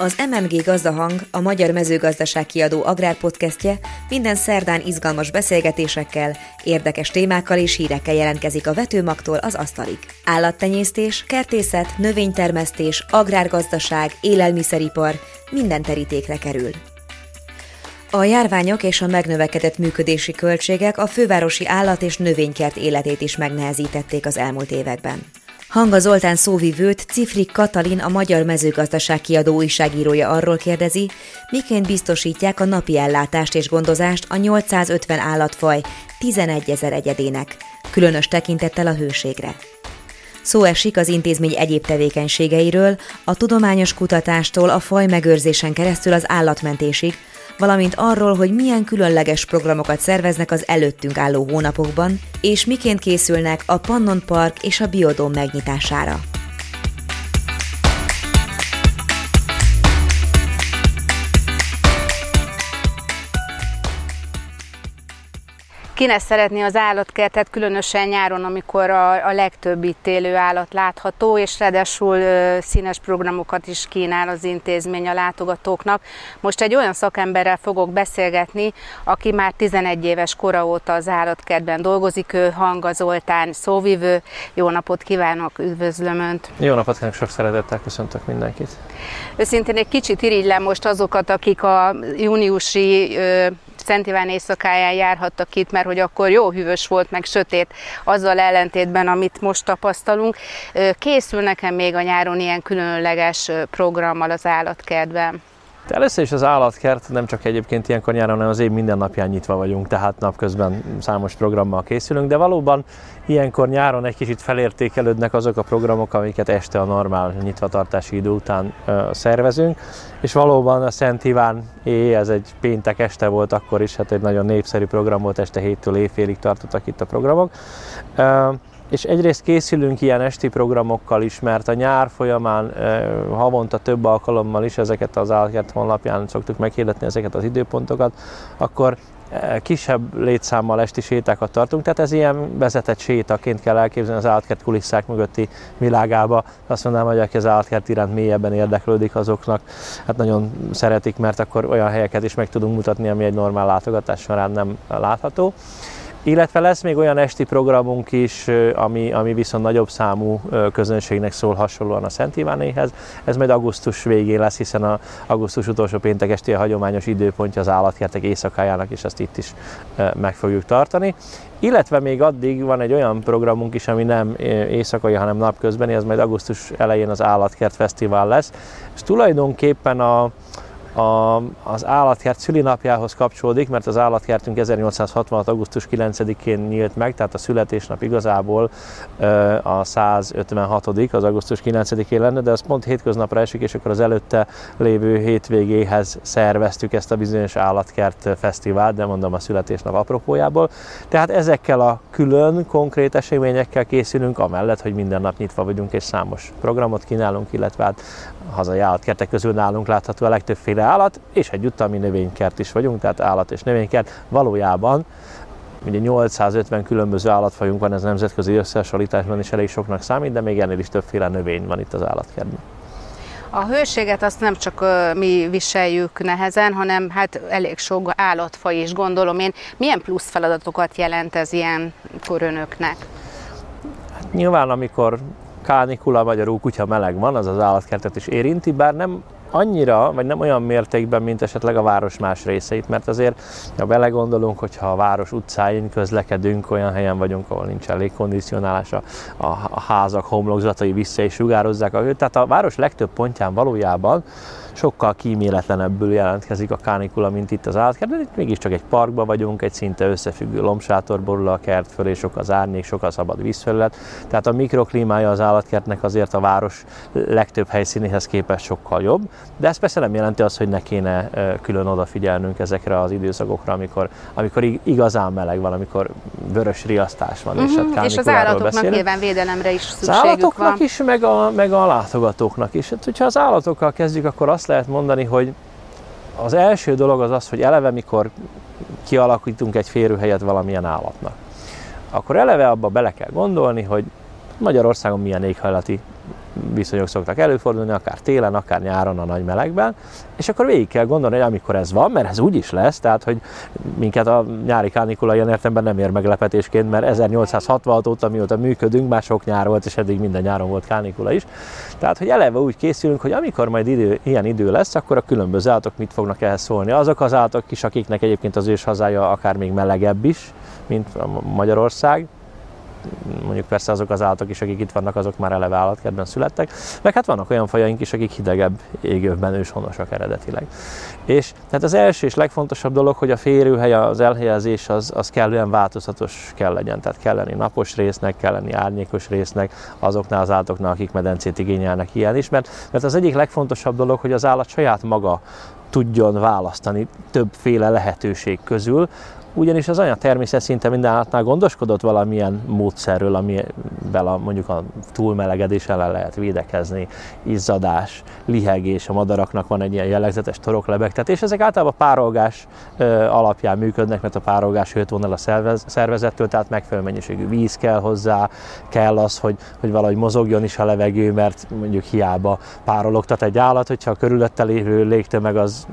Az MMG Gazdahang, a Magyar Mezőgazdaság kiadó agrárpodcastje minden szerdán izgalmas beszélgetésekkel, érdekes témákkal és hírekkel jelentkezik a vetőmagtól az asztalig. Állattenyésztés, kertészet, növénytermesztés, agrárgazdaság, élelmiszeripar, minden terítékre kerül. A járványok és a megnövekedett működési költségek a fővárosi állat- és növénykert életét is megnehezítették az elmúlt években. Hanga Zoltán szóvivőt Cifrik Katalin, a Magyar Mezőgazdaság kiadó újságírója arról kérdezi, miként biztosítják a napi ellátást és gondozást a 850 állatfaj 11 ezer egyedének, különös tekintettel a hőségre. Szó esik az intézmény egyéb tevékenységeiről, a tudományos kutatástól a faj megőrzésen keresztül az állatmentésig, valamint arról, hogy milyen különleges programokat szerveznek az előttünk álló hónapokban, és miként készülnek a Pannon Park és a Biodóm megnyitására. Kinek szeretné az állatkertet, különösen nyáron, amikor a, a legtöbb itt élő állat látható, és ráadásul színes programokat is kínál az intézmény a látogatóknak. Most egy olyan szakemberrel fogok beszélgetni, aki már 11 éves kora óta az állatkertben dolgozik, ő Hanga Zoltán szóvivő. Jó napot kívánok, üdvözlöm Önt! Jó napot kívánok, sok szeretettel köszöntök mindenkit! Őszintén egy kicsit irigylem most azokat, akik a júniusi Szent Iván éjszakáján járhattak itt, mert hogy akkor jó hűvös volt, meg sötét, azzal ellentétben, amit most tapasztalunk. Készül nekem még a nyáron ilyen különleges programmal az állatkertben. De először is az állatkert nem csak egyébként ilyenkor nyáron, hanem az év minden napján nyitva vagyunk, tehát napközben számos programmal készülünk, de valóban ilyenkor nyáron egy kicsit felértékelődnek azok a programok, amiket este a normál nyitvatartási idő után ö, szervezünk, és valóban a Szent Iván éj, ez egy péntek este volt akkor is, hát egy nagyon népszerű program volt, este héttől éjfélig tartottak itt a programok. Ö, és egyrészt készülünk ilyen esti programokkal is, mert a nyár folyamán havonta több alkalommal is ezeket az állatkert honlapján szoktuk meghirdetni ezeket az időpontokat, akkor kisebb létszámmal esti sétákat tartunk, tehát ez ilyen vezetett sétaként kell elképzelni az állatkert kulisszák mögötti világába. Azt mondanám, hogy aki az állatkert iránt mélyebben érdeklődik, azoknak hát nagyon szeretik, mert akkor olyan helyeket is meg tudunk mutatni, ami egy normál látogatás során nem látható. Illetve lesz még olyan esti programunk is, ami, ami viszont nagyobb számú közönségnek szól hasonlóan a Szent Ivánéhez. Ez majd augusztus végén lesz, hiszen a augusztus utolsó péntek esti a hagyományos időpontja az állatkertek éjszakájának, és ezt itt is meg fogjuk tartani. Illetve még addig van egy olyan programunk is, ami nem éjszakai, hanem napközbeni, ez majd augusztus elején az Állatkert Fesztivál lesz. És tulajdonképpen a, a, az állatkert szülinapjához kapcsolódik, mert az állatkertünk 1866. augusztus 9-én nyílt meg, tehát a születésnap igazából a 156. az augusztus 9-én lenne, de az pont hétköznapra esik, és akkor az előtte lévő hétvégéhez szerveztük ezt a bizonyos állatkert fesztivált, de mondom a születésnap apropójából. Tehát ezekkel a külön, konkrét eseményekkel készülünk, amellett, hogy minden nap nyitva vagyunk és számos programot kínálunk, illetve hát hazai állatkertek közül nálunk látható a legtöbbféle állat, és egyúttal mi növénykert is vagyunk, tehát állat és növénykert. Valójában ugye 850 különböző állatfajunk van, ez nemzetközi összehasonlításban is elég soknak számít, de még ennél is többféle növény van itt az állatkertben. A hőséget azt nem csak mi viseljük nehezen, hanem hát elég sok állatfaj is gondolom én. Milyen plusz feladatokat jelent ez ilyenkor önöknek? Hát nyilván amikor kánikula, magyarul kutya meleg van, az az állatkertet is érinti, bár nem annyira, vagy nem olyan mértékben, mint esetleg a város más részeit, mert azért, ha belegondolunk, hogyha a város utcáin közlekedünk, olyan helyen vagyunk, ahol nincs elég kondicionálás, a, a házak homlokzatai vissza és sugározzák a hőt, tehát a város legtöbb pontján valójában sokkal kíméletlenebbül jelentkezik a kánikula, mint itt az állatkert, de itt mégiscsak egy parkban vagyunk, egy szinte összefüggő lombsátor borul a kert fölé, sok az árnyék, sok a szabad vízfelület, tehát a mikroklímája az állatkertnek azért a város legtöbb helyszínéhez képest sokkal jobb, de ez persze nem jelenti azt, hogy ne kéne külön odafigyelnünk ezekre az időszakokra, amikor, amikor igazán meleg van, amikor vörös riasztás van, uh-huh. és, hát és az állatoknak beszélünk. nyilván védelemre is szükségük az állatoknak van. is, meg a, meg a látogatóknak is. Hát, hogyha az állatokkal kezdjük, akkor azt lehet mondani, hogy az első dolog az az, hogy eleve mikor kialakítunk egy férőhelyet valamilyen állatnak, akkor eleve abba bele kell gondolni, hogy Magyarországon milyen éghajlati viszonyok szoktak előfordulni, akár télen, akár nyáron a nagy melegben, és akkor végig kell gondolni, hogy amikor ez van, mert ez úgy is lesz, tehát hogy minket a nyári kánikula ilyen értemben nem ér meglepetésként, mert 1866 óta mióta működünk, már sok nyár volt, és eddig minden nyáron volt kánikula is. Tehát, hogy eleve úgy készülünk, hogy amikor majd idő, ilyen idő lesz, akkor a különböző állatok mit fognak ehhez szólni. Azok az állatok is, akiknek egyébként az ős hazája akár még melegebb is, mint Magyarország, mondjuk persze azok az állatok is, akik itt vannak, azok már eleve állatkertben születtek, meg hát vannak olyan fajaink is, akik hidegebb égőben őshonosak eredetileg. És tehát az első és legfontosabb dolog, hogy a férőhely, az elhelyezés az, az kellően változatos kell legyen, tehát kell lenni napos résznek, kell lenni árnyékos résznek, azoknál az állatoknál, akik medencét igényelnek ilyen is, mert, mert az egyik legfontosabb dolog, hogy az állat saját maga tudjon választani többféle lehetőség közül, ugyanis az anya természet szinte minden állatnál gondoskodott valamilyen módszerről, amivel a, mondjuk a túlmelegedés ellen lehet védekezni, izzadás, lihegés, a madaraknak van egy ilyen jellegzetes toroklebegtetés, és ezek általában párolgás alapján működnek, mert a párolgás von el a szervezettől, tehát megfelelő mennyiségű víz kell hozzá, kell az, hogy, hogy valahogy mozogjon is a levegő, mert mondjuk hiába párologtat egy állat, hogyha a körülötte lévő légtömeg az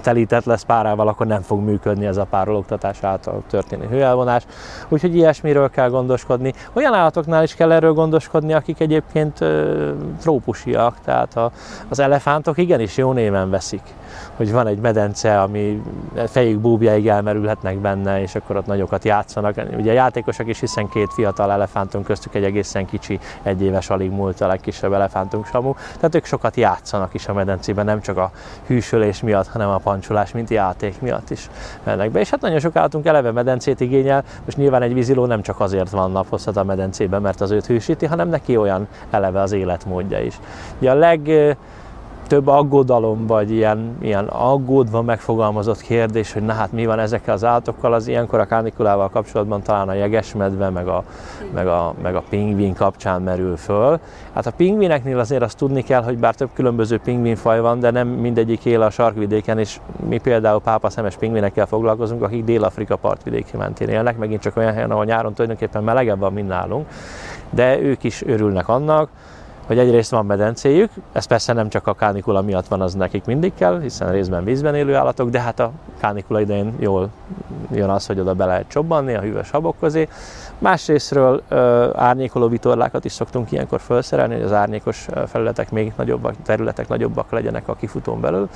telített lesz párával, akkor nem fog működni ez a párologtatás által történő hőelvonás, úgyhogy ilyesmiről kell gondoskodni. Olyan állatoknál is kell erről gondoskodni, akik egyébként trópusiak, tehát a, az elefántok igenis jó néven veszik hogy van egy medence, ami fejük búbjáig elmerülhetnek benne, és akkor ott nagyokat játszanak. Ugye a játékosok is, hiszen két fiatal elefántunk köztük egy egészen kicsi, egy éves alig múlt a legkisebb elefántunk Samu, tehát ők sokat játszanak is a medencében, nem csak a hűsölés miatt, hanem a pancsolás, mint játék miatt is mennek be. És hát nagyon sok állatunk eleve medencét igényel, most nyilván egy víziló nem csak azért van naphosszat a medencében, mert az őt hűsíti, hanem neki olyan eleve az életmódja is. Ugye a leg több aggodalom, vagy ilyen, ilyen aggódva megfogalmazott kérdés, hogy na hát mi van ezekkel az állatokkal, az ilyenkor a kánikulával kapcsolatban talán a jegesmedve, meg a, meg a, meg a pingvin kapcsán merül föl. Hát a pingvineknél azért azt tudni kell, hogy bár több különböző pingvinfaj van, de nem mindegyik él a sarkvidéken, és mi például pápa szemes pingvinekkel foglalkozunk, akik Dél-Afrika partvidéki mentén élnek, megint csak olyan helyen, ahol nyáron tulajdonképpen melegebb van, mint nálunk, de ők is örülnek annak, hogy egyrészt van medencéjük, ez persze nem csak a kánikula miatt van, az nekik mindig kell, hiszen részben vízben élő állatok, de hát a kánikula idején jól jön az, hogy oda be lehet csobbanni a hűvös habok közé. Másrésztről árnyékoló vitorlákat is szoktunk ilyenkor felszerelni, hogy az árnyékos felületek még nagyobbak, területek nagyobbak legyenek a kifutón belül,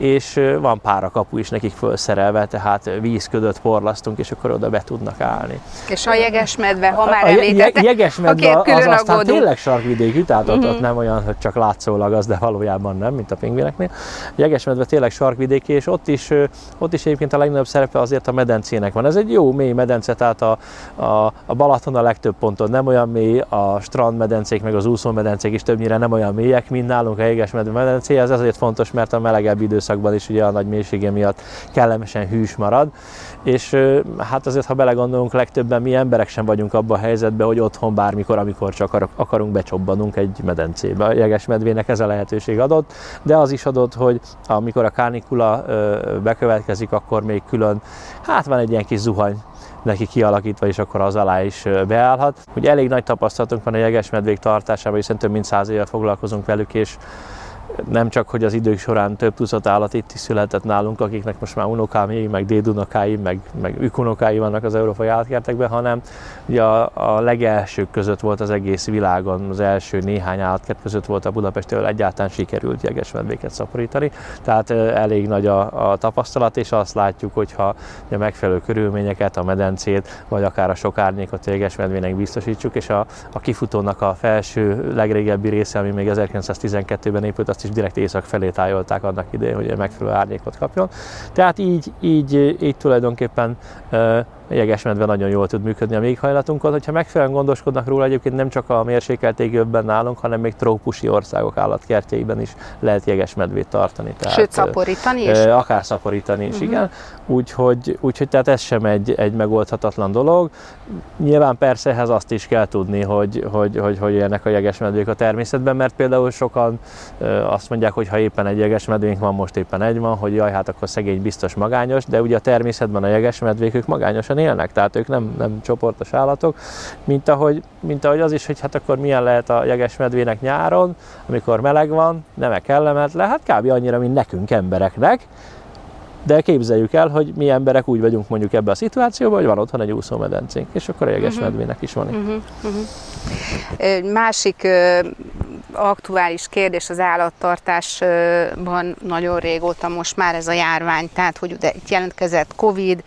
és van pár a kapu is nekik felszerelve, tehát vízködöt porlasztunk, és akkor oda be tudnak állni. És a jegesmedve, ha már említettek, a jegesmedve az aztán aggódunk. tényleg sarkvidékű, tehát ott, uh-huh. ott nem olyan, hogy csak látszólag az, de valójában nem, mint a pingvineknél. A jegesmedve tényleg sarkvidéki, és ott is, ott is egyébként a legnagyobb szerepe azért a medencének van. Ez egy jó mély medence, tehát a, a, a Balaton a legtöbb ponton nem olyan mély, a strandmedencék meg az úszómedencék is többnyire nem olyan mélyek, mint nálunk a jegesmedve medencéje. Ez azért fontos, mert a melegebb időszakban is ugye a nagy mélysége miatt kellemesen hűs marad. És hát azért, ha belegondolunk, legtöbben mi emberek sem vagyunk abban a helyzetben, hogy otthon bármikor, amikor csak akarunk becsobbanunk egy medencébe. A jegesmedvének ez a lehetőség adott, de az is adott, hogy amikor a kánikula bekövetkezik, akkor még külön, hát van egy ilyen kis zuhany neki kialakítva, és akkor az alá is beállhat. Ugye elég nagy tapasztalatunk van a jegesmedvék tartásában, hiszen több mint száz éve foglalkozunk velük, és nem csak, hogy az idők során több tucat állat itt is született nálunk, akiknek most már unokáim, meg dédunokáim, meg, meg ükunokái vannak az európai állatkertekben, hanem ugye a, a legelsők között volt az egész világon, az első néhány állatkert között volt a Budapestről egyáltalán sikerült jegesmedvéket szaporítani. Tehát elég nagy a, a tapasztalat, és azt látjuk, hogyha a megfelelő körülményeket, a medencét, vagy akár a sok árnyékot a jegesmedvének biztosítsuk, és a, a kifutónak a felső legrégebbi része, ami még 1912-ben épült, azt is direkt észak felé tájolták annak idején, hogy megfelelő árnyékot kapjon. Tehát így, így, így tulajdonképpen jegesmedve nagyon jól tud működni a méghajlatunkon. Hogyha megfelelően gondoskodnak róla, egyébként nem csak a mérsékelt égőbben nálunk, hanem még trópusi országok állatkertjeiben is lehet jegesmedvét tartani. Tehát, Sőt, szaporítani is? Akár szaporítani is, uh-huh. igen. Úgyhogy, úgyhogy tehát ez sem egy, egy megoldhatatlan dolog. Nyilván persze ehhez azt is kell tudni, hogy, hogy, hogy, hogy élnek a jegesmedvék a természetben, mert például sokan azt mondják, hogy ha éppen egy jegesmedvénk van, most éppen egy van, hogy jaj, hát akkor szegény biztos magányos, de ugye a természetben a jegesmedvék ők magányosan élnek, tehát ők nem, nem csoportos állatok, mint ahogy, mint ahogy az is, hogy hát akkor milyen lehet a jegesmedvének nyáron, amikor meleg van, nem kellemetlen, hát kb. annyira, mint nekünk embereknek, de képzeljük el, hogy mi emberek úgy vagyunk mondjuk ebbe a szituációban, hogy van otthon egy úszómedencénk, és akkor a jegesmedvének is van. Uh-huh, uh-huh. Másik aktuális kérdés az állattartásban nagyon régóta most már ez a járvány, tehát hogy itt jelentkezett Covid,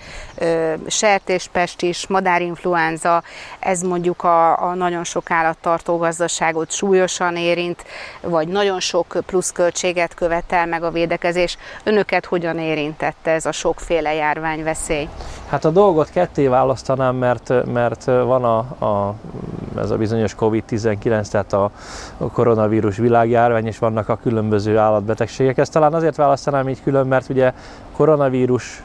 sertéspest is, madárinfluenza, ez mondjuk a, a nagyon sok állattartó gazdaságot súlyosan érint, vagy nagyon sok pluszköltséget követel meg a védekezés. Önöket hogyan érintette ez a sokféle járványveszély? Hát a dolgot ketté választanám, mert, mert van a, a, ez a bizonyos COVID-19, tehát a, a koronavírus világjárvány, és vannak a különböző állatbetegségek. Ezt talán azért választanám így külön, mert ugye koronavírus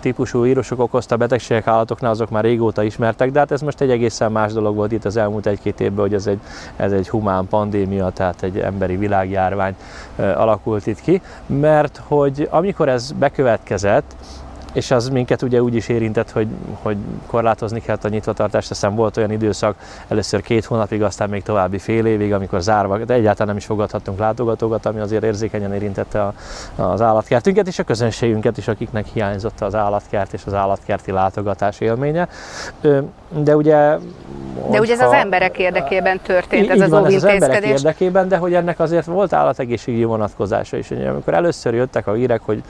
típusú vírusok okozta betegségek állatoknál, azok már régóta ismertek, de hát ez most egy egészen más dolog volt itt az elmúlt egy-két évben, hogy ez egy, ez egy humán pandémia, tehát egy emberi világjárvány alakult itt ki, mert hogy amikor ez bekövetkezett, és az minket ugye úgy is érintett, hogy, hogy korlátozni kellett a nyitvatartást, aztán volt olyan időszak, először két hónapig, aztán még további fél évig, amikor zárva, de egyáltalán nem is fogadhattunk látogatókat, ami azért érzékenyen érintette a, az állatkertünket, és a közönségünket is, akiknek hiányzott az állatkert és az állatkerti látogatás élménye. De ugye de ugye ez az emberek érdekében történt, ez az van, ez az emberek érdekében, de hogy ennek azért volt állategészségügyi vonatkozása is. Ugye, amikor először jöttek a hírek, hogy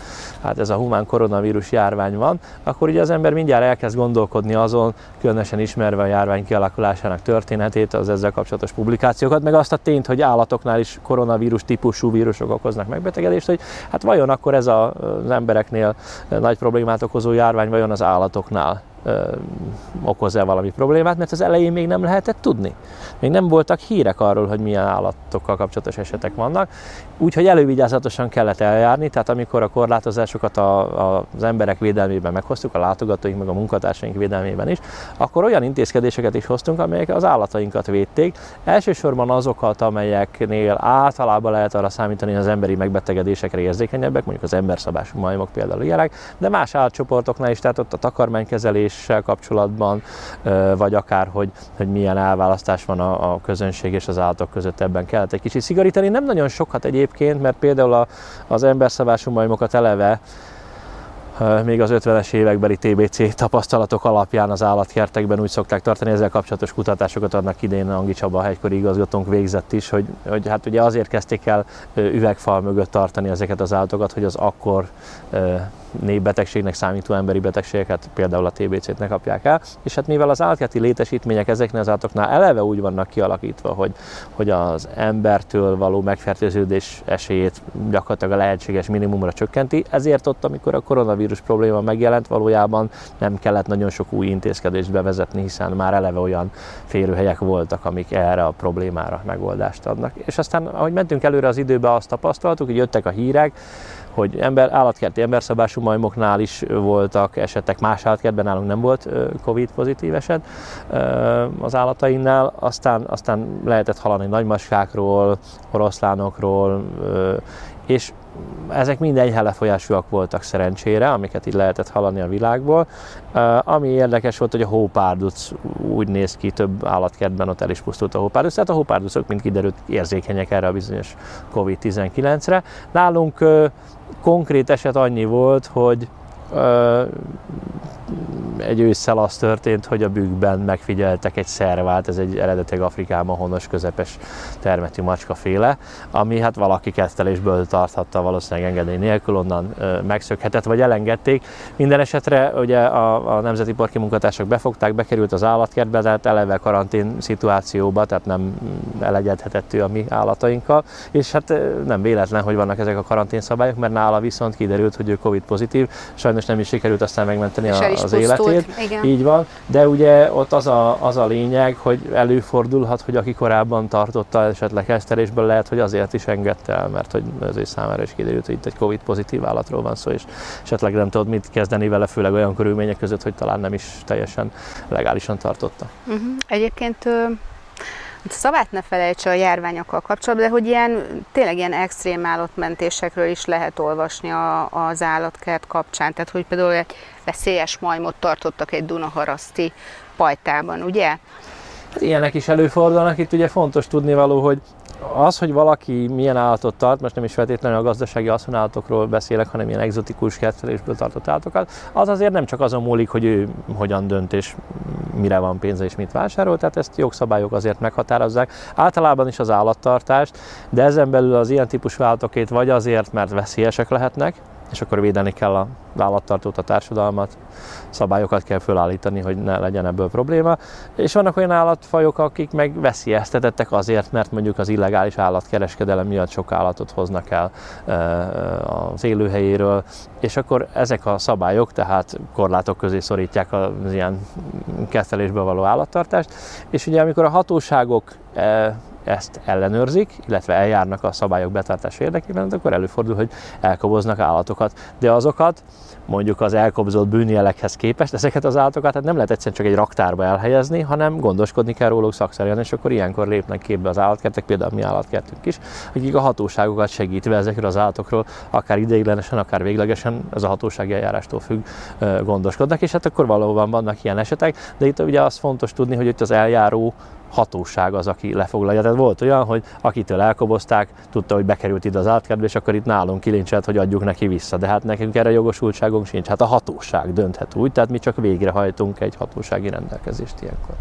hát ez a humán koronavírus járvány van, akkor ugye az ember mindjárt elkezd gondolkodni azon, különösen ismerve a járvány kialakulásának történetét, az ezzel kapcsolatos publikációkat, meg azt a tényt, hogy állatoknál is koronavírus típusú vírusok okoznak megbetegedést, hogy hát vajon akkor ez a, az embereknél nagy problémát okozó járvány vajon az állatoknál okoz-e valami problémát, mert az elején még nem lehetett tudni. Még nem voltak hírek arról, hogy milyen állatokkal kapcsolatos esetek vannak, úgyhogy elővigyázatosan kellett eljárni, tehát amikor a korlátozásokat a, a, az emberek védelmében meghoztuk, a látogatóink meg a munkatársaink védelmében is, akkor olyan intézkedéseket is hoztunk, amelyek az állatainkat védték. Elsősorban azokat, amelyeknél általában lehet arra számítani, hogy az emberi megbetegedésekre érzékenyebbek, mondjuk az emberszabású majmok például ilyenek, de más állatcsoportoknál is, tehát ott a takarmánykezelés, közlekedéssel kapcsolatban, vagy akár, hogy, hogy milyen elválasztás van a, a közönség és az állatok között ebben kellett egy kicsit szigorítani. Nem nagyon sokat egyébként, mert például a, az emberszabású majmokat eleve még az 50-es évekbeli TBC tapasztalatok alapján az állatkertekben úgy szokták tartani, ezzel kapcsolatos kutatásokat adnak idén Angi Csaba, a hegykori igazgatónk végzett is, hogy, hogy hát ugye azért kezdték el üvegfal mögött tartani ezeket az állatokat, hogy az akkor népbetegségnek számító emberi betegségeket, például a TBC-t ne kapják el. És hát mivel az állatkerti létesítmények ezeknél az állatoknál eleve úgy vannak kialakítva, hogy, hogy az embertől való megfertőződés esélyét gyakorlatilag a lehetséges minimumra csökkenti, ezért ott, amikor a koronavírus probléma megjelent, valójában nem kellett nagyon sok új intézkedést bevezetni, hiszen már eleve olyan férőhelyek voltak, amik erre a problémára megoldást adnak. És aztán, ahogy mentünk előre az időbe, azt tapasztaltuk, hogy jöttek a hírek, hogy ember, állatkerti emberszabású majmoknál is voltak esetek, más állatkertben nálunk nem volt Covid pozitív eset az állatainnál, aztán, aztán lehetett hallani nagymaskákról, oroszlánokról, és ezek mind enyhe lefolyásúak voltak szerencsére, amiket itt lehetett hallani a világból. Ami érdekes volt, hogy a hópárduc úgy néz ki, több állatkertben ott el is pusztult a hópárduc, tehát a hópárducok, mint kiderült, érzékenyek erre a bizonyos COVID-19-re. Nálunk konkrét eset annyi volt, hogy egy ősszel az történt, hogy a bükkben megfigyeltek egy szervát, ez egy eredetileg Afrikában honos közepes termetű macskaféle, ami hát valaki kettelésből tarthatta valószínűleg engedély nélkül, onnan megszökhetett, vagy elengedték. Minden esetre ugye a, a Nemzeti Parki munkatársak befogták, bekerült az állatkertbe, tehát eleve karantén szituációba, tehát nem elegyedhetett ő a mi állatainkkal, és hát nem véletlen, hogy vannak ezek a karantén szabályok, mert nála viszont kiderült, hogy ő Covid pozitív, sajnos nem is sikerült aztán megmenteni a, az életét Igen. így van, de ugye ott az a, az a lényeg, hogy előfordulhat, hogy aki korábban tartotta esetleg eszterésből lehet, hogy azért is engedte el, mert hogy az ő számára is kiderült, hogy itt egy Covid pozitív állatról van szó, és esetleg nem tudod mit kezdeni vele, főleg olyan körülmények között, hogy talán nem is teljesen legálisan tartotta. Uh-huh. Egyébként Szabát ne felejtse a járványokkal kapcsolatban, de hogy ilyen, tényleg ilyen extrém állatmentésekről is lehet olvasni a, az állatkert kapcsán. Tehát, hogy például veszélyes majmot tartottak egy Dunaharaszti pajtában, ugye? Hát ilyenek is előfordulnak, itt ugye fontos tudnivaló, hogy az, hogy valaki milyen állatot tart, most nem is feltétlenül a gazdasági haszonállatokról beszélek, hanem ilyen egzotikus kertfelésből tartott állatokat, az azért nem csak azon múlik, hogy ő hogyan dönt és mire van pénze és mit vásárol, tehát ezt jogszabályok azért meghatározzák. Általában is az állattartást, de ezen belül az ilyen típusú állatokét vagy azért, mert veszélyesek lehetnek, és akkor védeni kell a állattartót, a társadalmat, szabályokat kell fölállítani, hogy ne legyen ebből probléma. És vannak olyan állatfajok, akik meg veszélyeztetettek azért, mert mondjuk az illegális állatkereskedelem miatt sok állatot hoznak el az élőhelyéről, és akkor ezek a szabályok tehát korlátok közé szorítják az ilyen kettelésből való állattartást, és ugye amikor a hatóságok ezt ellenőrzik, illetve eljárnak a szabályok betartása érdekében, akkor előfordul, hogy elkoboznak állatokat. De azokat mondjuk az elkobzott bűnjelekhez képest, ezeket az állatokat hát nem lehet egyszerűen csak egy raktárba elhelyezni, hanem gondoskodni kell róluk szakszerűen, és akkor ilyenkor lépnek képbe az állatkertek, például mi állatkertünk is, akik a hatóságokat segítve ezekről az állatokról, akár ideiglenesen, akár véglegesen, ez a hatósági eljárástól függ, gondoskodnak, és hát akkor valóban vannak ilyen esetek, de itt ugye az fontos tudni, hogy itt az eljáró hatóság az, aki lefoglalja. Tehát volt olyan, hogy akitől elkobozták, tudta, hogy bekerült ide az átkertbe, és akkor itt nálunk kilincselt, hogy adjuk neki vissza. De hát nekünk erre jogosultságunk sincs. Hát a hatóság dönthet úgy, tehát mi csak végrehajtunk egy hatósági rendelkezést ilyenkor.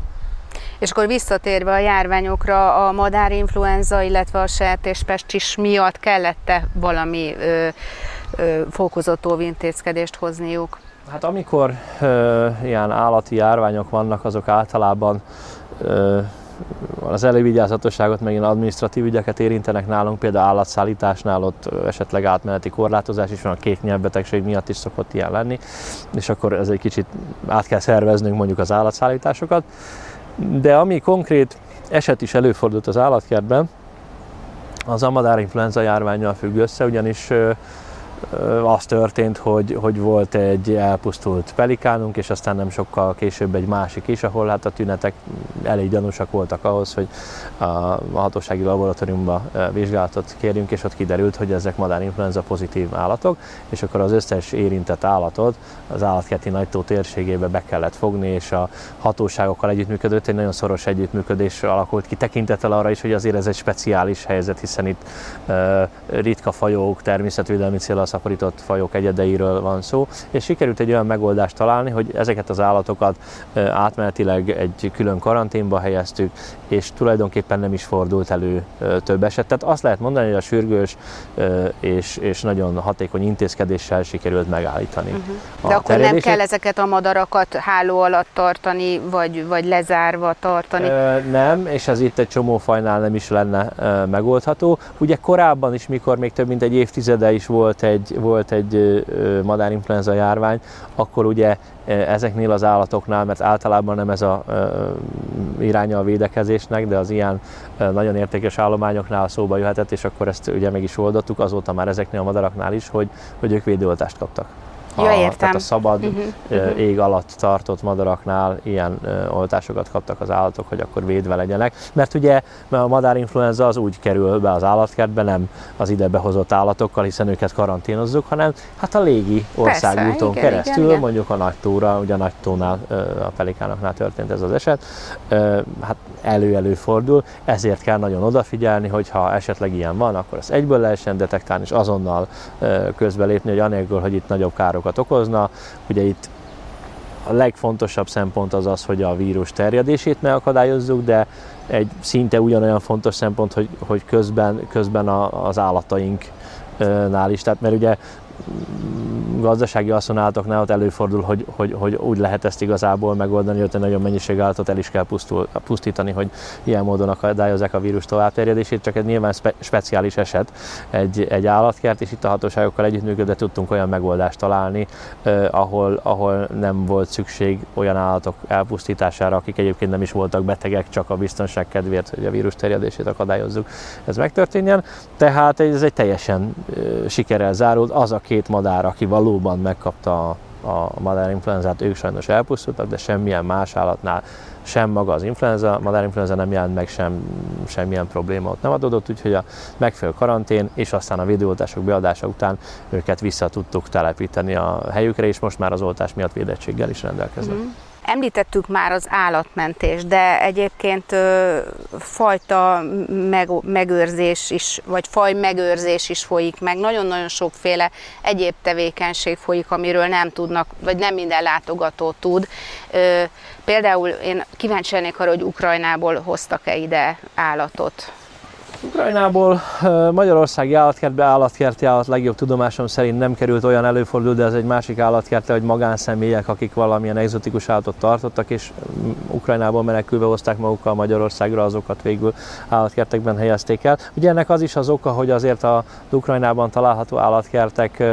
És akkor visszatérve a járványokra, a madárinfluenza, illetve a sertéspestis miatt kellett-e valami ö, ö, fokozott óvintézkedést hozniuk? Hát amikor ö, ilyen állati járványok vannak, azok általában az elővigyázatosságot, megint administratív ügyeket érintenek nálunk, például állatszállításnál ott esetleg átmeneti korlátozás is van, a kék nyelvbetegség miatt is szokott ilyen lenni, és akkor ez egy kicsit át kell szerveznünk mondjuk az állatszállításokat. De ami konkrét eset is előfordult az állatkertben, az a madárinfluenza járványjal függ össze, ugyanis az történt, hogy, hogy volt egy elpusztult pelikánunk, és aztán nem sokkal később egy másik is, ahol hát a tünetek elég gyanúsak voltak ahhoz, hogy a hatósági laboratóriumba vizsgálatot kérjünk, és ott kiderült, hogy ezek madárinfluenza pozitív állatok, és akkor az összes érintett állatot az állatkerti nagytó térségébe be kellett fogni, és a hatóságokkal együttműködött, egy nagyon szoros együttműködés alakult ki, tekintettel arra is, hogy azért ez egy speciális helyzet, hiszen itt ritka fajok, természetvédelmi célra szaporított fajok egyedeiről van szó, és sikerült egy olyan megoldást találni, hogy ezeket az állatokat átmenetileg egy külön karanténba helyeztük, és tulajdonképpen nem is fordult elő több eset. Tehát azt lehet mondani, hogy a sürgős és, és nagyon hatékony intézkedéssel sikerült megállítani. Uh-huh. De akkor nem kell ezeket a madarakat háló alatt tartani, vagy, vagy lezárva tartani? Nem, és ez itt egy csomó fajnál nem is lenne megoldható. Ugye korábban is, mikor még több mint egy évtizede is volt egy egy, volt egy madárinfluenza járvány, akkor ugye ezeknél az állatoknál, mert általában nem ez a iránya a védekezésnek, de az ilyen nagyon értékes állományoknál szóba jöhetett, és akkor ezt ugye meg is oldottuk azóta már ezeknél a madaraknál is, hogy, hogy ők védőoltást kaptak. Ja, a, értem. Tehát a szabad uh-huh, uh-huh. ég alatt tartott madaraknál ilyen oltásokat kaptak az állatok, hogy akkor védve legyenek. Mert ugye mert a madárinfluenza az úgy kerül be az állatkertbe, nem az ide behozott állatokkal, hiszen őket karanténozzuk, hanem hát a légi országúton Persze, keresztül, igen, igen. mondjuk a nagy tóra, ugye a nagy tónál, a pelikánoknál történt ez az eset, hát elő-elő fordul, ezért kell nagyon odafigyelni, hogy ha esetleg ilyen van, akkor azt egyből lehessen detektálni, és azonnal közbelépni, hogy anélkül, hogy itt nagyobb károk károkat okozna. Ugye itt a legfontosabb szempont az az, hogy a vírus terjedését megakadályozzuk, de egy szinte ugyanolyan fontos szempont, hogy, hogy közben, közben a, az állatainknál is. Tehát mert ugye gazdasági haszonállatoknál ott előfordul, hogy, hogy, hogy úgy lehet ezt igazából megoldani, hogy nagyon mennyiség állatot el is kell pusztul, pusztítani, hogy ilyen módon akadályozzák a vírus továbbterjedését, csak egy nyilván spe, speciális eset egy, egy állatkert, és itt a hatóságokkal együttműködve tudtunk olyan megoldást találni, eh, ahol, ahol nem volt szükség olyan állatok elpusztítására, akik egyébként nem is voltak betegek, csak a biztonság kedvéért, hogy a vírus terjedését akadályozzuk, ez megtörténjen. Tehát ez egy teljesen eh, sikerrel zárult. Az a két madár, aki valóban megkapta a a madárinfluenzát, ők sajnos elpusztultak, de semmilyen más állatnál sem maga az influenza, madárinfluenza nem jelent meg, sem, semmilyen probléma ott nem adódott, úgyhogy a megfelelő karantén és aztán a videótások beadása után őket vissza tudtuk telepíteni a helyükre, és most már az oltás miatt védettséggel is rendelkeznek. Mm. Említettük már az állatmentés, de egyébként ö, fajta meg, megőrzés is, vagy faj megőrzés is folyik meg. Nagyon-nagyon sokféle egyéb tevékenység folyik, amiről nem tudnak, vagy nem minden látogató tud. Ö, például én kíváncsi lennék arra, hogy Ukrajnából hoztak-e ide állatot. Ukrajnából Magyarországi állatkertbe állatkerti állat legjobb tudomásom szerint nem került olyan előfordul, de ez egy másik állatkertbe, hogy magánszemélyek, akik valamilyen egzotikus állatot tartottak, és Ukrajnából menekülve hozták magukkal Magyarországra, azokat végül állatkertekben helyezték el. Ugye ennek az is az oka, hogy azért az Ukrajnában található állatkertek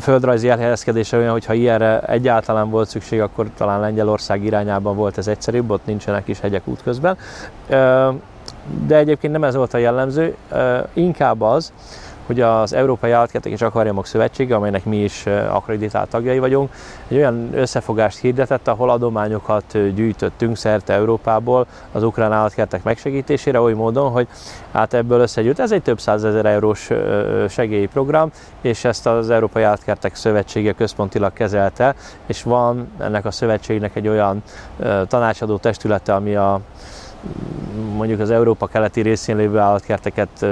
földrajzi elhelyezkedése olyan, hogyha ilyenre egyáltalán volt szükség, akkor talán Lengyelország irányában volt ez egyszerűbb, ott nincsenek is hegyek útközben de egyébként nem ez volt a jellemző, inkább az, hogy az Európai Állatkertek és Akváriumok Szövetsége, amelynek mi is akreditált tagjai vagyunk, egy olyan összefogást hirdetett, ahol adományokat gyűjtöttünk szerte Európából az ukrán állatkertek megsegítésére, oly módon, hogy hát ebből összegyűjt. Ez egy több százezer eurós segélyprogram, és ezt az Európai Állatkertek Szövetsége központilag kezelte, és van ennek a szövetségnek egy olyan tanácsadó testülete, ami a mondjuk az Európa keleti részén lévő állatkerteket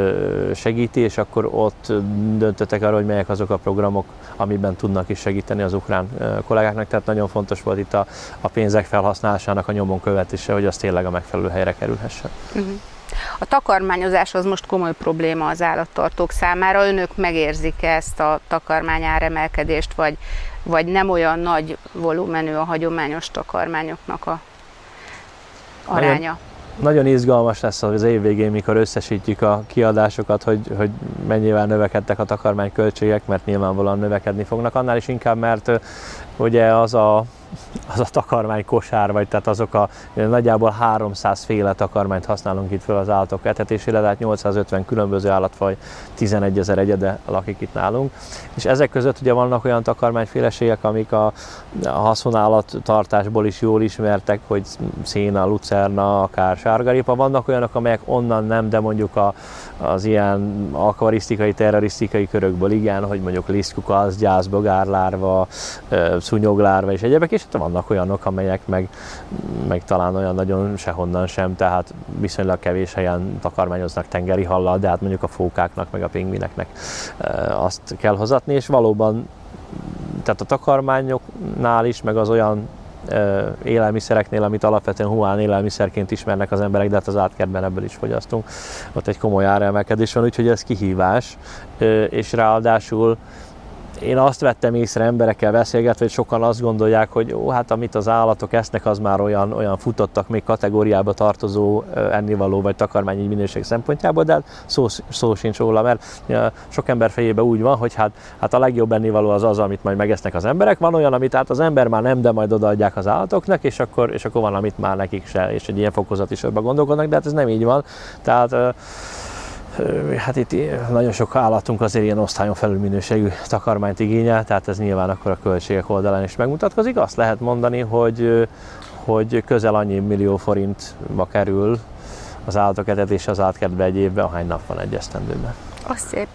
segíti, és akkor ott döntöttek arra, hogy melyek azok a programok, amiben tudnak is segíteni az ukrán kollégáknak. Tehát nagyon fontos volt itt a, a pénzek felhasználásának a nyomon követése, hogy az tényleg a megfelelő helyre kerülhessen. Uh-huh. A takarmányozás az most komoly probléma az állattartók számára. Önök megérzik ezt a takarmány áremelkedést, vagy, vagy nem olyan nagy volumenű a hagyományos takarmányoknak a aránya? Nagyon, nagyon izgalmas lesz az év végén, mikor összesítjük a kiadásokat, hogy, hogy mennyivel növekedtek a takarmányköltségek, mert nyilvánvalóan növekedni fognak. Annál is inkább, mert ugye az a az a takarmány kosár, vagy tehát azok a nagyjából 300 féle takarmányt használunk itt fel az állatok etetésére, tehát 850 különböző állatfaj, 11 ezer egyede lakik itt nálunk. És ezek között ugye vannak olyan takarmányféleségek, amik a, haszonállattartásból is jól ismertek, hogy széna, lucerna, akár sárgaripa. Vannak olyanok, amelyek onnan nem, de mondjuk a, az ilyen akvarisztikai, terrorisztikai körökből igen, hogy mondjuk lisztkukasz, gyászbogárlárva, szúnyoglárva és egyebek, és vannak olyanok, amelyek meg, meg talán olyan nagyon sehonnan sem, tehát viszonylag kevés helyen takarmányoznak tengeri hallal, de hát mondjuk a fókáknak, meg a pingvineknek azt kell hozatni, és valóban tehát a takarmányoknál is, meg az olyan élelmiszereknél, amit alapvetően huán élelmiszerként ismernek az emberek, de hát az átkertben ebből is fogyasztunk. Ott egy komoly áremelkedés van, úgyhogy ez kihívás, és ráadásul én azt vettem észre emberekkel beszélgetve, hogy sokan azt gondolják, hogy ó, hát amit az állatok esznek, az már olyan, olyan futottak még kategóriába tartozó ennivaló vagy takarmányi minőség szempontjából, de hát szó, szó sincs róla, mert sok ember fejében úgy van, hogy hát, hát a legjobb ennivaló az az, amit majd megesznek az emberek. Van olyan, amit hát az ember már nem, de majd odaadják az állatoknak, és akkor, és akkor van, amit már nekik se, és egy ilyen fokozat is gondolkodnak, de hát ez nem így van. Tehát hát itt nagyon sok állatunk azért ilyen osztályon felül minőségű takarmányt igényel, tehát ez nyilván akkor a költségek oldalán is megmutatkozik. Azt lehet mondani, hogy, hogy közel annyi millió forintba kerül az állatok etetése az átkertbe egy évben, ahány nap van egy esztendőben. Az szép.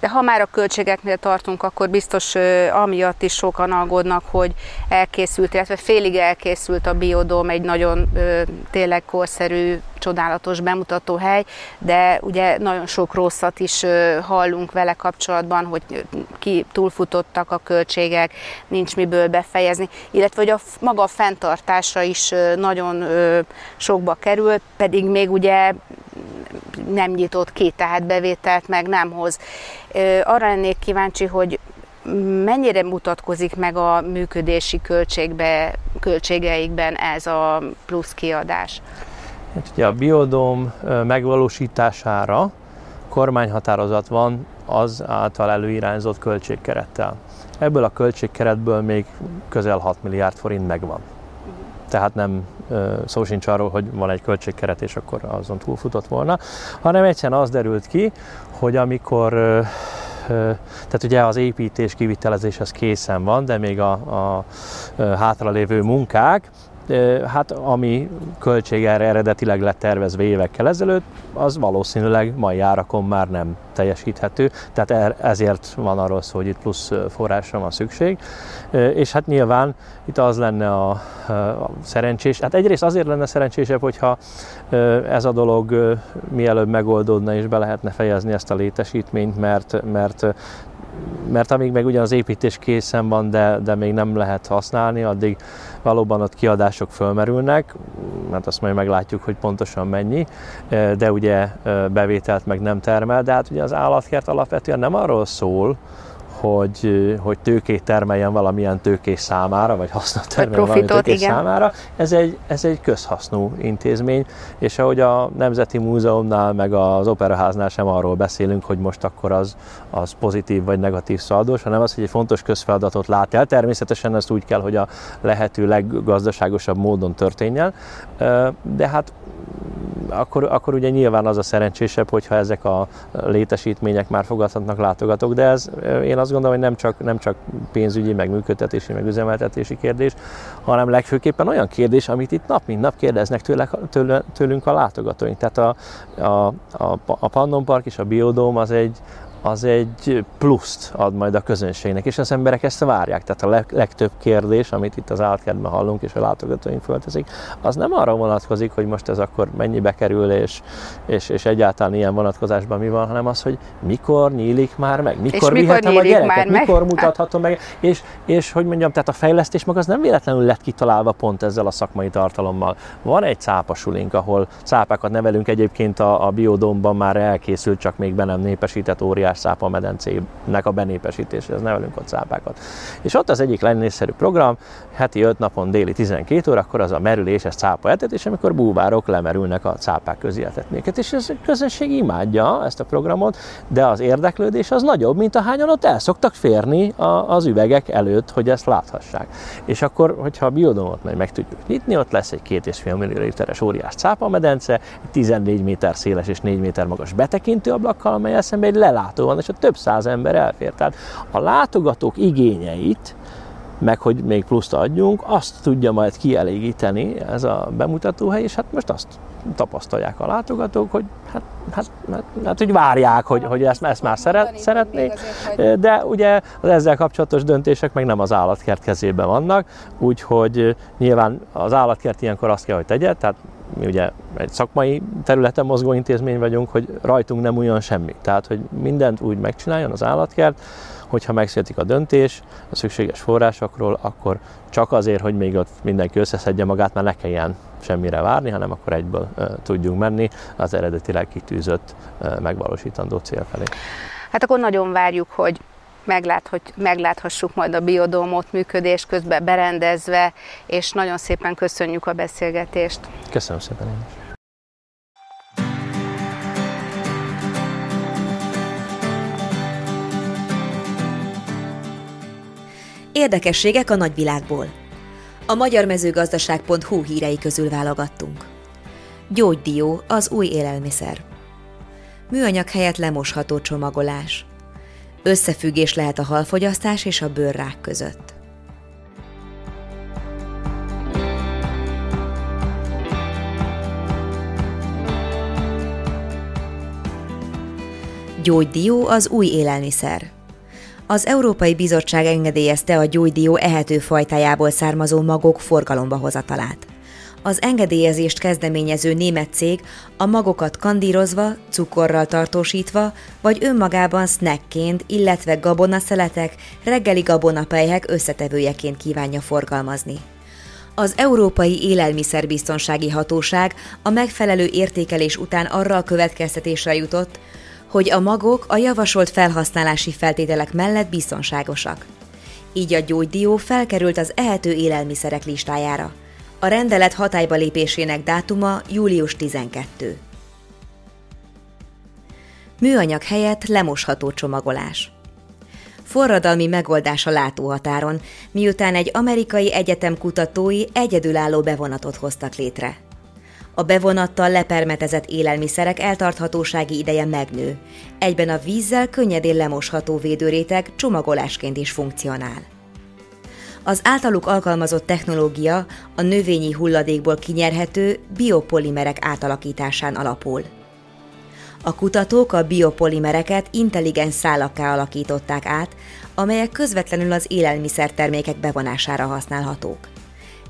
De ha már a költségeknél tartunk, akkor biztos amiatt is sokan aggódnak, hogy elkészült, illetve félig elkészült a biodóm, egy nagyon tényleg korszerű, csodálatos bemutató hely, de ugye nagyon sok rosszat is hallunk vele kapcsolatban, hogy ki túlfutottak a költségek, nincs miből befejezni, illetve hogy a maga a fenntartása is nagyon sokba kerül, pedig még ugye nem nyitott ki, tehát bevételt meg nem hoz. Arra lennék kíváncsi, hogy mennyire mutatkozik meg a működési költségbe, költségeikben ez a plusz kiadás? Hát ugye a biodóm megvalósítására kormányhatározat van az által előirányzott költségkerettel. Ebből a költségkeretből még közel 6 milliárd forint megvan. Tehát nem szó sincs arról, hogy van egy költségkeret, és akkor azon túlfutott volna, hanem egyszerűen az derült ki, hogy amikor tehát ugye az építés, kivitelezés az készen van, de még a, a hátralévő munkák, hát ami költség erre eredetileg lett tervezve évekkel ezelőtt, az valószínűleg mai árakon már nem teljesíthető, tehát er, ezért van arról szó, hogy itt plusz forrásra van szükség. És hát nyilván itt az lenne a, a szerencsés, hát egyrészt azért lenne szerencsésebb, hogyha ez a dolog mielőbb megoldódna és be lehetne fejezni ezt a létesítményt, mert, mert mert amíg meg ugyan az építés készen van, de, de még nem lehet használni, addig valóban ott kiadások fölmerülnek, mert azt majd meglátjuk, hogy pontosan mennyi, de ugye bevételt meg nem termel, de hát ugye az állatkert alapvetően nem arról szól, hogy, hogy tőkét termeljen valamilyen tőkés számára, vagy hasznot termeljen valamilyen tőkés igen. számára. Ez egy, ez egy közhasznú intézmény, és ahogy a Nemzeti Múzeumnál, meg az Operaháznál sem arról beszélünk, hogy most akkor az, az pozitív vagy negatív szaldós, hanem az, hogy egy fontos közfeladatot lát el. Természetesen ezt úgy kell, hogy a lehető leggazdaságosabb módon történjen, de hát akkor, akkor ugye nyilván az a szerencsésebb, hogyha ezek a létesítmények már fogadhatnak látogatók, de ez én azt gondolom, hogy nem csak, nem csak pénzügyi, meg működtetési, meg üzemeltetési kérdés, hanem legfőképpen olyan kérdés, amit itt nap mint nap kérdeznek tőle, tőle, tőlünk a látogatóink. Tehát a, a, a, a Pannon Park és a Biodóm az egy, az egy pluszt ad majd a közönségnek, és az emberek ezt várják. Tehát a legtöbb kérdés, amit itt az állatkertben hallunk, és a látogatóink fölteszik, az nem arra vonatkozik, hogy most ez akkor mennyibe kerül, és, és, és egyáltalán ilyen vonatkozásban mi van, hanem az, hogy mikor nyílik már meg, mikor, és vihetem a gyereket, mikor meg? mutathatom meg, és, és hogy mondjam, tehát a fejlesztés maga az nem véletlenül lett kitalálva pont ezzel a szakmai tartalommal. Van egy cápasulink, ahol cápákat nevelünk egyébként a, a biodomban már elkészült, csak még be nem népesített óriás szápa medencének a benépesítése, ez nevelünk ott szápákat. És ott az egyik legnépszerű program, heti 5 napon déli 12 óra, akkor az a merüléses cápa etetés, amikor búvárok lemerülnek a cápák közé etetnéket. És ez a közönség imádja ezt a programot, de az érdeklődés az nagyobb, mint ahányan ott el szoktak férni az üvegek előtt, hogy ezt láthassák. És akkor, hogyha a biodomot majd meg tudjuk nyitni, ott lesz egy két és fél millió literes óriás cápamedence, 14 méter széles és 4 méter magas betekintő ablakkal, amely eszembe egy lelátó van, és a több száz ember elfér. Tehát a látogatók igényeit, meg hogy még pluszt adjunk, azt tudja majd kielégíteni ez a bemutatóhely, és hát most azt tapasztalják a látogatók, hogy hát, hát, hát, hát hogy várják, hogy, hogy ezt, ezt már szeret, szeretnék, de ugye az ezzel kapcsolatos döntések meg nem az állatkert kezében vannak, úgyhogy nyilván az állatkert ilyenkor azt kell, hogy tegye, tehát mi ugye egy szakmai területen mozgó intézmény vagyunk, hogy rajtunk nem újon semmi. Tehát, hogy mindent úgy megcsináljon az állatkert, hogyha megszületik a döntés a szükséges forrásokról, akkor csak azért, hogy még ott mindenki összeszedje magát, már ne kelljen semmire várni, hanem akkor egyből uh, tudjunk menni az eredetileg kitűzött uh, megvalósítandó cél felé. Hát akkor nagyon várjuk, hogy meglát, hogy megláthassuk majd a biodómot működés közben berendezve, és nagyon szépen köszönjük a beszélgetést. Köszönöm szépen én is. Érdekességek a nagyvilágból. A magyarmezőgazdaság.hu hírei közül válogattunk. Gyógydió az új élelmiszer. Műanyag helyett lemosható csomagolás. Összefüggés lehet a halfogyasztás és a bőrrák között. Gyógydió az új élelmiszer. Az Európai Bizottság engedélyezte a gyógydió ehető fajtájából származó magok forgalomba hozatalát az engedélyezést kezdeményező német cég a magokat kandírozva, cukorral tartósítva, vagy önmagában snackként, illetve gabonaszeletek, reggeli gabonapelyhek összetevőjeként kívánja forgalmazni. Az Európai Élelmiszerbiztonsági Hatóság a megfelelő értékelés után arra a következtetésre jutott, hogy a magok a javasolt felhasználási feltételek mellett biztonságosak. Így a gyógydió felkerült az ehető élelmiszerek listájára – a rendelet hatályba lépésének dátuma július 12. Műanyag helyett lemosható csomagolás. Forradalmi megoldás a látóhatáron, miután egy amerikai egyetem kutatói egyedülálló bevonatot hoztak létre. A bevonattal lepermetezett élelmiszerek eltarthatósági ideje megnő. Egyben a vízzel könnyedén lemosható védőréteg csomagolásként is funkcionál. Az általuk alkalmazott technológia a növényi hulladékból kinyerhető biopolimerek átalakításán alapul. A kutatók a biopolimereket intelligens szálakká alakították át, amelyek közvetlenül az élelmiszertermékek bevonására használhatók.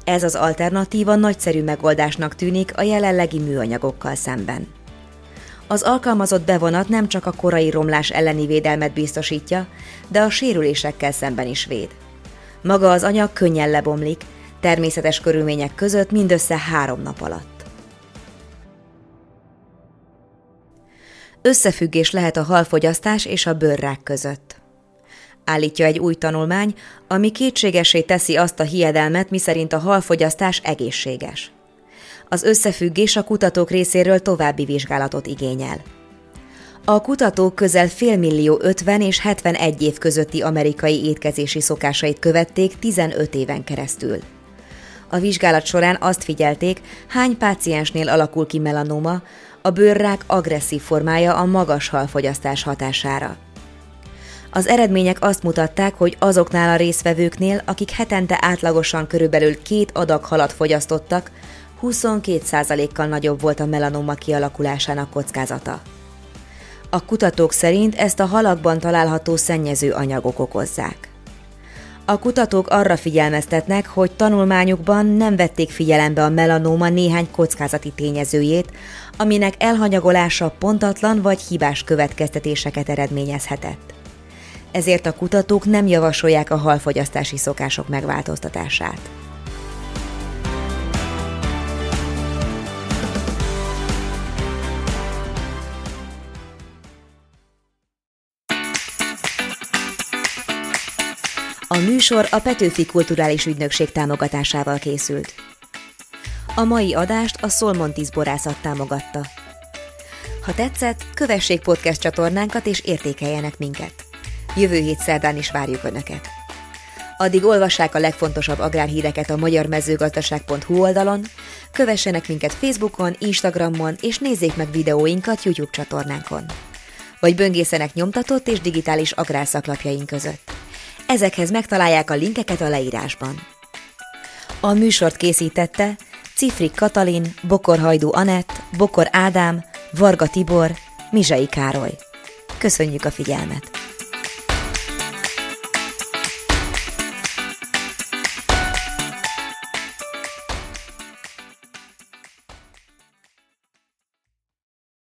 Ez az alternatíva nagyszerű megoldásnak tűnik a jelenlegi műanyagokkal szemben. Az alkalmazott bevonat nem csak a korai romlás elleni védelmet biztosítja, de a sérülésekkel szemben is véd. Maga az anyag könnyen lebomlik, természetes körülmények között mindössze három nap alatt. Összefüggés lehet a halfogyasztás és a bőrrák között. Állítja egy új tanulmány, ami kétségesé teszi azt a hiedelmet, miszerint a halfogyasztás egészséges. Az összefüggés a kutatók részéről további vizsgálatot igényel. A kutatók közel félmillió 50 és 71 év közötti amerikai étkezési szokásait követték 15 éven keresztül. A vizsgálat során azt figyelték, hány páciensnél alakul ki melanoma, a bőrrák agresszív formája a magas halfogyasztás hatására. Az eredmények azt mutatták, hogy azoknál a résztvevőknél, akik hetente átlagosan körülbelül két adag halat fogyasztottak, 22%-kal nagyobb volt a melanoma kialakulásának kockázata. A kutatók szerint ezt a halakban található szennyező anyagok okozzák. A kutatók arra figyelmeztetnek, hogy tanulmányukban nem vették figyelembe a melanóma néhány kockázati tényezőjét, aminek elhanyagolása pontatlan vagy hibás következtetéseket eredményezhetett. Ezért a kutatók nem javasolják a halfogyasztási szokások megváltoztatását. A műsor a Petőfi Kulturális Ügynökség támogatásával készült. A mai adást a Szolmontis borászat támogatta. Ha tetszett, kövessék podcast csatornánkat és értékeljenek minket. Jövő hét szerdán is várjuk Önöket. Addig olvassák a legfontosabb agrárhíreket a magyarmezőgazdaság.hu oldalon, kövessenek minket Facebookon, Instagramon és nézzék meg videóinkat YouTube csatornánkon. Vagy böngészenek nyomtatott és digitális agrárszaklapjaink között. Ezekhez megtalálják a linkeket a leírásban. A műsort készítette Cifrik Katalin, Bokor Hajdú Anett, Bokor Ádám, Varga Tibor, Mizsai Károly. Köszönjük a figyelmet!